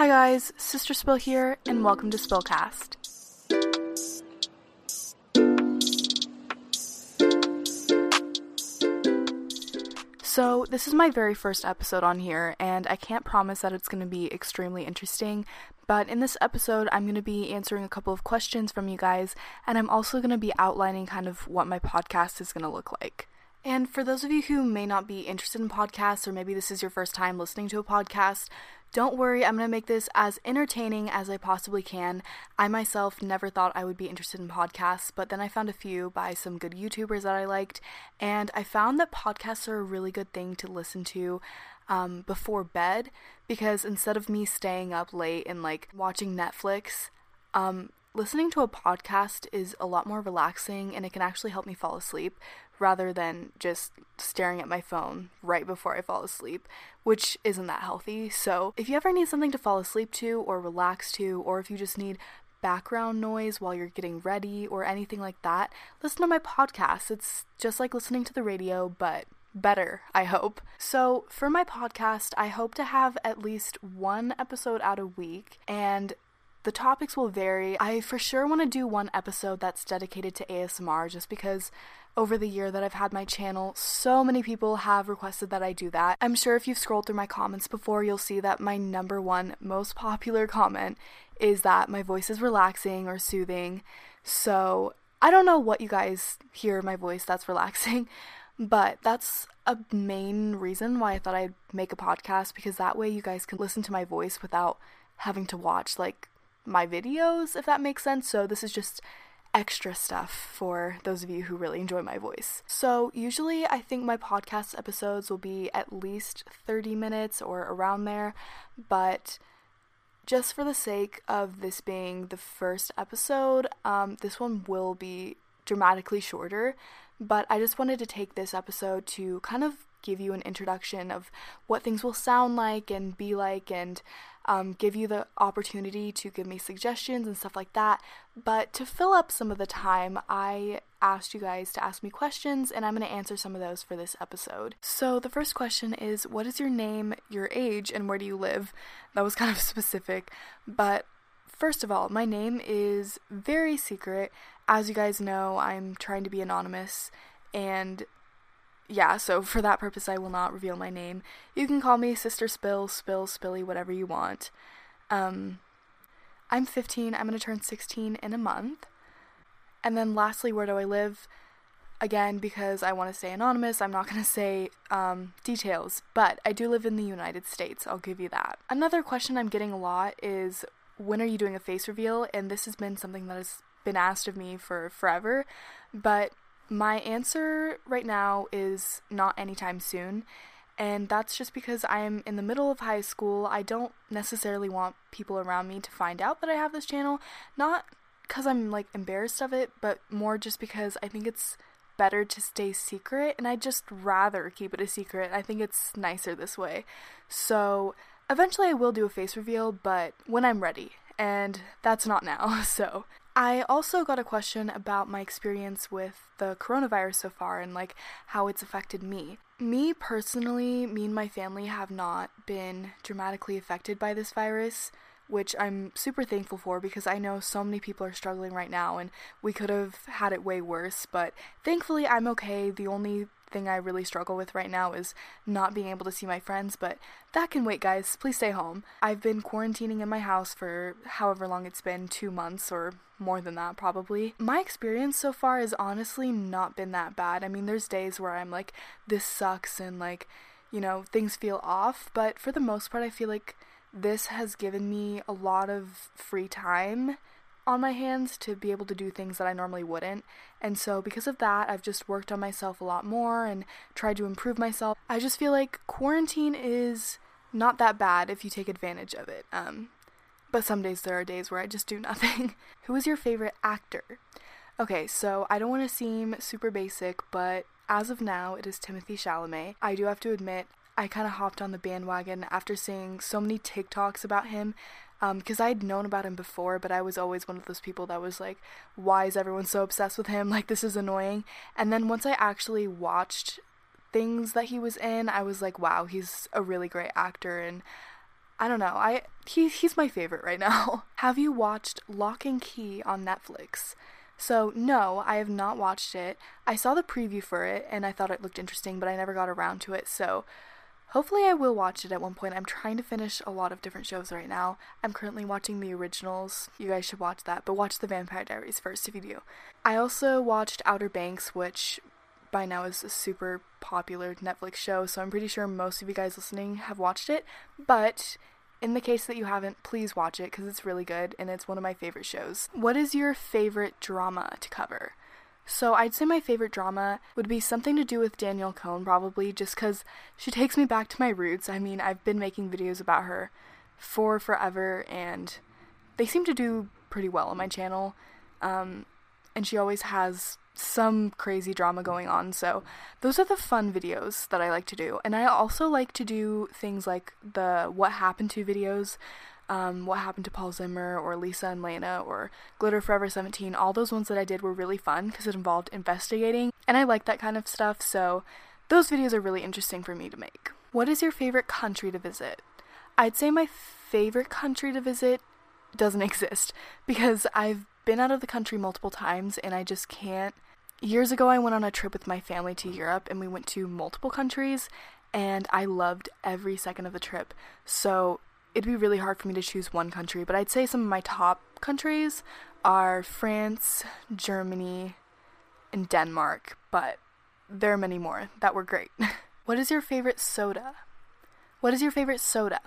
Hi guys, Sister Spill here, and welcome to Spillcast. So, this is my very first episode on here, and I can't promise that it's going to be extremely interesting, but in this episode, I'm going to be answering a couple of questions from you guys, and I'm also going to be outlining kind of what my podcast is going to look like. And for those of you who may not be interested in podcasts, or maybe this is your first time listening to a podcast, don't worry, I'm going to make this as entertaining as I possibly can. I myself never thought I would be interested in podcasts, but then I found a few by some good YouTubers that I liked, and I found that podcasts are a really good thing to listen to um, before bed because instead of me staying up late and like watching Netflix, um, listening to a podcast is a lot more relaxing and it can actually help me fall asleep rather than just staring at my phone right before I fall asleep, which isn't that healthy. So, if you ever need something to fall asleep to or relax to, or if you just need background noise while you're getting ready or anything like that, listen to my podcast. It's just like listening to the radio, but better, I hope. So, for my podcast, I hope to have at least one episode out a week, and the topics will vary. I for sure want to do one episode that's dedicated to ASMR just because over the year that I've had my channel, so many people have requested that I do that. I'm sure if you've scrolled through my comments before, you'll see that my number one most popular comment is that my voice is relaxing or soothing. So I don't know what you guys hear my voice that's relaxing, but that's a main reason why I thought I'd make a podcast because that way you guys can listen to my voice without having to watch like my videos, if that makes sense. So this is just extra stuff for those of you who really enjoy my voice. So, usually, I think my podcast episodes will be at least 30 minutes or around there, but just for the sake of this being the first episode, um, this one will be dramatically shorter. But I just wanted to take this episode to kind of give you an introduction of what things will sound like and be like and um, give you the opportunity to give me suggestions and stuff like that. But to fill up some of the time, I asked you guys to ask me questions, and I'm going to answer some of those for this episode. So, the first question is What is your name, your age, and where do you live? That was kind of specific, but first of all, my name is very secret. As you guys know, I'm trying to be anonymous, and yeah, so for that purpose, I will not reveal my name. You can call me Sister Spill, Spill, Spilly, whatever you want. Um, I'm 15. I'm going to turn 16 in a month. And then lastly, where do I live? Again, because I want to stay anonymous, I'm not going to say um, details, but I do live in the United States. I'll give you that. Another question I'm getting a lot is when are you doing a face reveal? And this has been something that has been asked of me for forever, but my answer right now is not anytime soon, and that's just because I am in the middle of high school. I don't necessarily want people around me to find out that I have this channel, not because I'm like embarrassed of it, but more just because I think it's better to stay secret, and I'd just rather keep it a secret. I think it's nicer this way. So, eventually I will do a face reveal, but when I'm ready, and that's not now, so I also got a question about my experience with the coronavirus so far and like how it's affected me. Me personally, me and my family have not been dramatically affected by this virus, which I'm super thankful for because I know so many people are struggling right now and we could have had it way worse, but thankfully I'm okay. The only thing I really struggle with right now is not being able to see my friends, but that can wait, guys. Please stay home. I've been quarantining in my house for however long it's been two months or more than that, probably. My experience so far has honestly not been that bad. I mean, there's days where I'm like, this sucks, and like, you know, things feel off, but for the most part, I feel like this has given me a lot of free time on my hands to be able to do things that I normally wouldn't. And so, because of that, I've just worked on myself a lot more and tried to improve myself. I just feel like quarantine is not that bad if you take advantage of it. Um, but some days there are days where I just do nothing. Who is your favorite actor? Okay, so I don't want to seem super basic, but as of now, it is Timothée Chalamet. I do have to admit, I kind of hopped on the bandwagon after seeing so many TikToks about him because um, I had known about him before, but I was always one of those people that was like, why is everyone so obsessed with him? Like, this is annoying. And then once I actually watched things that he was in, I was like, wow, he's a really great actor. And I don't know. I he he's my favorite right now. have you watched Locke & Key on Netflix? So, no, I have not watched it. I saw the preview for it and I thought it looked interesting, but I never got around to it. So, hopefully, I will watch it at one point. I'm trying to finish a lot of different shows right now. I'm currently watching the originals. You guys should watch that, but watch The Vampire Diaries first if you do. I also watched Outer Banks, which by now is a super popular Netflix show, so I'm pretty sure most of you guys listening have watched it. But in the case that you haven't, please watch it because it's really good and it's one of my favorite shows. What is your favorite drama to cover? So I'd say my favorite drama would be something to do with Danielle Cohn, probably, just because she takes me back to my roots. I mean, I've been making videos about her for forever, and they seem to do pretty well on my channel. Um, and she always has some crazy drama going on. So those are the fun videos that I like to do. And I also like to do things like the what happened to videos, um, what happened to Paul Zimmer or Lisa and Lana or Glitter Forever 17. All those ones that I did were really fun because it involved investigating. And I like that kind of stuff. So those videos are really interesting for me to make. What is your favorite country to visit? I'd say my favorite country to visit doesn't exist because I've been out of the country multiple times and I just can't Years ago, I went on a trip with my family to Europe and we went to multiple countries, and I loved every second of the trip. So it'd be really hard for me to choose one country, but I'd say some of my top countries are France, Germany, and Denmark, but there are many more that were great. what is your favorite soda? What is your favorite soda?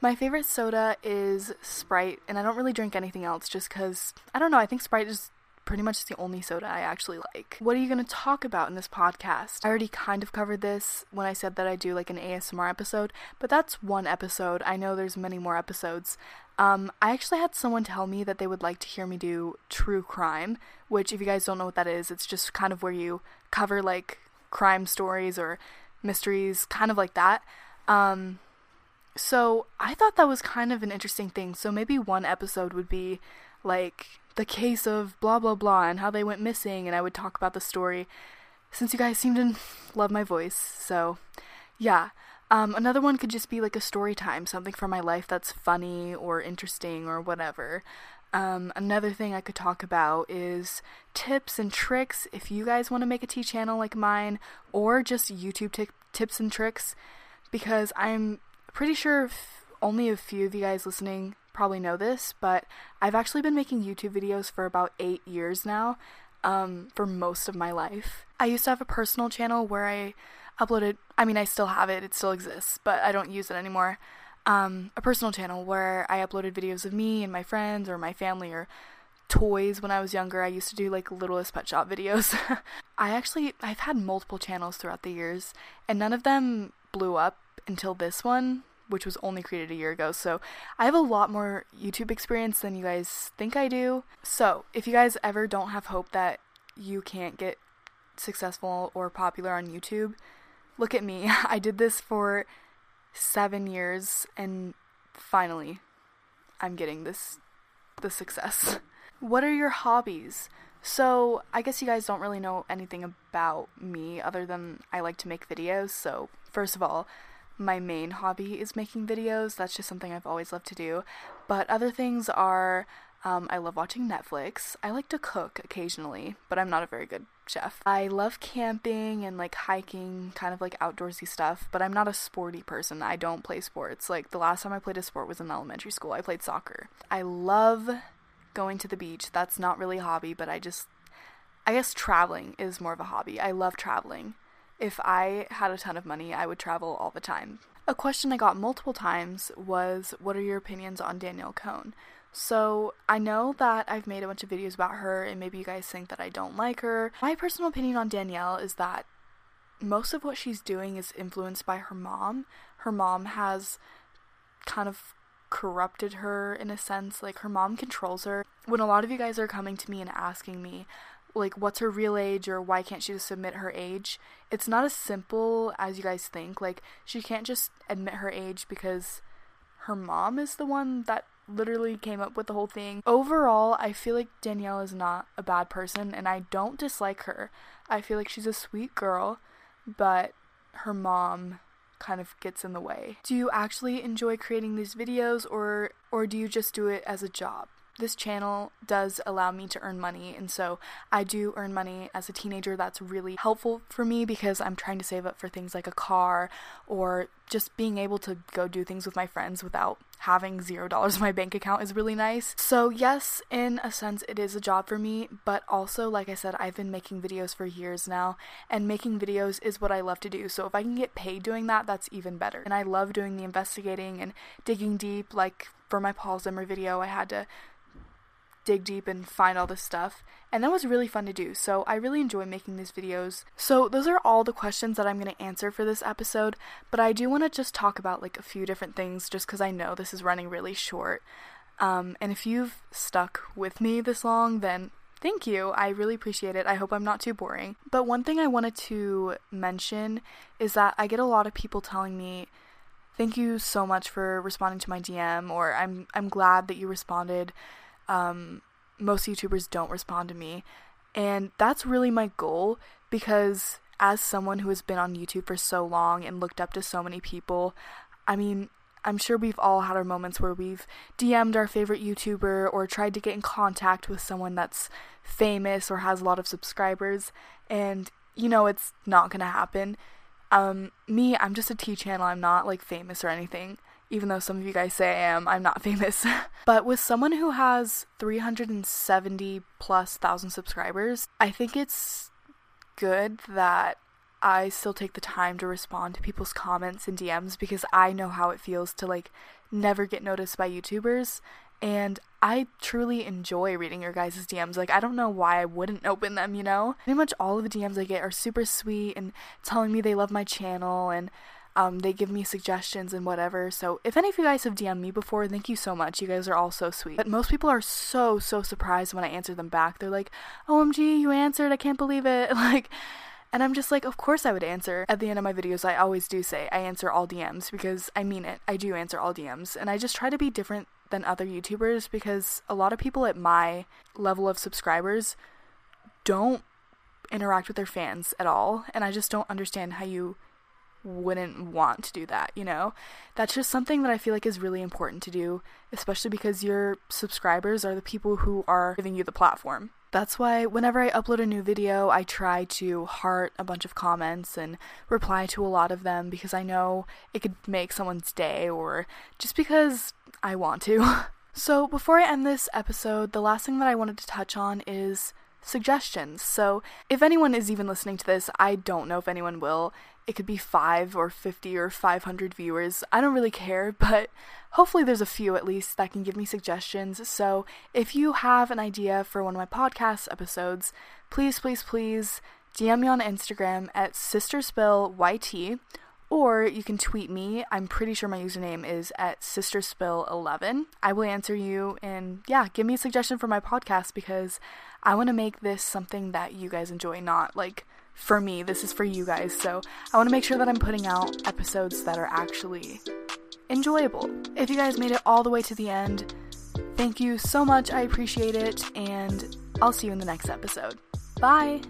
My favorite soda is Sprite, and I don't really drink anything else just because, I don't know, I think Sprite is pretty much the only soda I actually like. What are you going to talk about in this podcast? I already kind of covered this when I said that I do like an ASMR episode, but that's one episode. I know there's many more episodes. Um, I actually had someone tell me that they would like to hear me do true crime, which, if you guys don't know what that is, it's just kind of where you cover like crime stories or mysteries, kind of like that. Um, so I thought that was kind of an interesting thing. So maybe one episode would be like the case of blah blah blah and how they went missing and I would talk about the story since you guys seem to love my voice. So, yeah. Um, another one could just be like a story time, something from my life that's funny or interesting or whatever. Um, another thing I could talk about is tips and tricks if you guys want to make a tea channel like mine or just YouTube t- tips and tricks because I'm pretty sure only a few of you guys listening probably know this, but I've actually been making YouTube videos for about eight years now, um, for most of my life. I used to have a personal channel where I uploaded, I mean, I still have it, it still exists, but I don't use it anymore. Um, a personal channel where I uploaded videos of me and my friends or my family or toys when I was younger. I used to do like littlest pet shop videos. I actually I've had multiple channels throughout the years and none of them blew up until this one which was only created a year ago. So I have a lot more YouTube experience than you guys think I do. So if you guys ever don't have hope that you can't get successful or popular on YouTube, look at me. I did this for seven years and finally I'm getting this the success. What are your hobbies? So, I guess you guys don't really know anything about me other than I like to make videos. So, first of all, my main hobby is making videos. That's just something I've always loved to do. But other things are um, I love watching Netflix. I like to cook occasionally, but I'm not a very good chef. I love camping and like hiking, kind of like outdoorsy stuff, but I'm not a sporty person. I don't play sports. Like the last time I played a sport was in elementary school. I played soccer. I love going to the beach. That's not really a hobby, but I just I guess traveling is more of a hobby. I love traveling. If I had a ton of money, I would travel all the time. A question I got multiple times was What are your opinions on Danielle Cohn? So, I know that I've made a bunch of videos about her, and maybe you guys think that I don't like her. My personal opinion on Danielle is that most of what she's doing is influenced by her mom. Her mom has kind of corrupted her in a sense. Like, her mom controls her. When a lot of you guys are coming to me and asking me, like what's her real age or why can't she just admit her age it's not as simple as you guys think like she can't just admit her age because her mom is the one that literally came up with the whole thing overall i feel like danielle is not a bad person and i don't dislike her i feel like she's a sweet girl but her mom kind of gets in the way. Do you actually enjoy creating these videos or or do you just do it as a job? This channel does allow me to earn money, and so I do earn money as a teenager. That's really helpful for me because I'm trying to save up for things like a car or just being able to go do things with my friends without having zero dollars in my bank account is really nice. So, yes, in a sense, it is a job for me, but also, like I said, I've been making videos for years now, and making videos is what I love to do. So, if I can get paid doing that, that's even better. And I love doing the investigating and digging deep. Like for my Paul Zimmer video, I had to dig deep and find all this stuff. And that was really fun to do. So I really enjoy making these videos. So those are all the questions that I'm going to answer for this episode, but I do want to just talk about like a few different things just cuz I know this is running really short. Um, and if you've stuck with me this long, then thank you. I really appreciate it. I hope I'm not too boring. But one thing I wanted to mention is that I get a lot of people telling me thank you so much for responding to my DM or I'm I'm glad that you responded um, most YouTubers don't respond to me. And that's really my goal because as someone who has been on YouTube for so long and looked up to so many people, I mean, I'm sure we've all had our moments where we've DM'd our favorite YouTuber or tried to get in contact with someone that's famous or has a lot of subscribers, and you know it's not gonna happen. Um, me, I'm just a tea channel, I'm not like famous or anything even though some of you guys say I am, I'm not famous. but with someone who has 370 plus thousand subscribers, I think it's good that I still take the time to respond to people's comments and DMs because I know how it feels to like never get noticed by YouTubers and I truly enjoy reading your guys' DMs. Like, I don't know why I wouldn't open them, you know? Pretty much all of the DMs I get are super sweet and telling me they love my channel and um, they give me suggestions and whatever. So if any of you guys have DM'd me before, thank you so much. You guys are all so sweet. But most people are so, so surprised when I answer them back. They're like, OMG, you answered. I can't believe it. Like, and I'm just like, of course I would answer. At the end of my videos, I always do say I answer all DMs because I mean it. I do answer all DMs. And I just try to be different than other YouTubers because a lot of people at my level of subscribers don't interact with their fans at all. And I just don't understand how you wouldn't want to do that, you know? That's just something that I feel like is really important to do, especially because your subscribers are the people who are giving you the platform. That's why whenever I upload a new video, I try to heart a bunch of comments and reply to a lot of them because I know it could make someone's day or just because I want to. so, before I end this episode, the last thing that I wanted to touch on is suggestions. So, if anyone is even listening to this, I don't know if anyone will. It could be 5 or 50 or 500 viewers. I don't really care, but hopefully there's a few at least that can give me suggestions. So, if you have an idea for one of my podcast episodes, please, please, please DM me on Instagram at sisterspillyt or you can tweet me. I'm pretty sure my username is at sisterspill11. I will answer you and yeah, give me a suggestion for my podcast because I want to make this something that you guys enjoy, not like for me. This is for you guys. So I want to make sure that I'm putting out episodes that are actually enjoyable. If you guys made it all the way to the end, thank you so much. I appreciate it. And I'll see you in the next episode. Bye.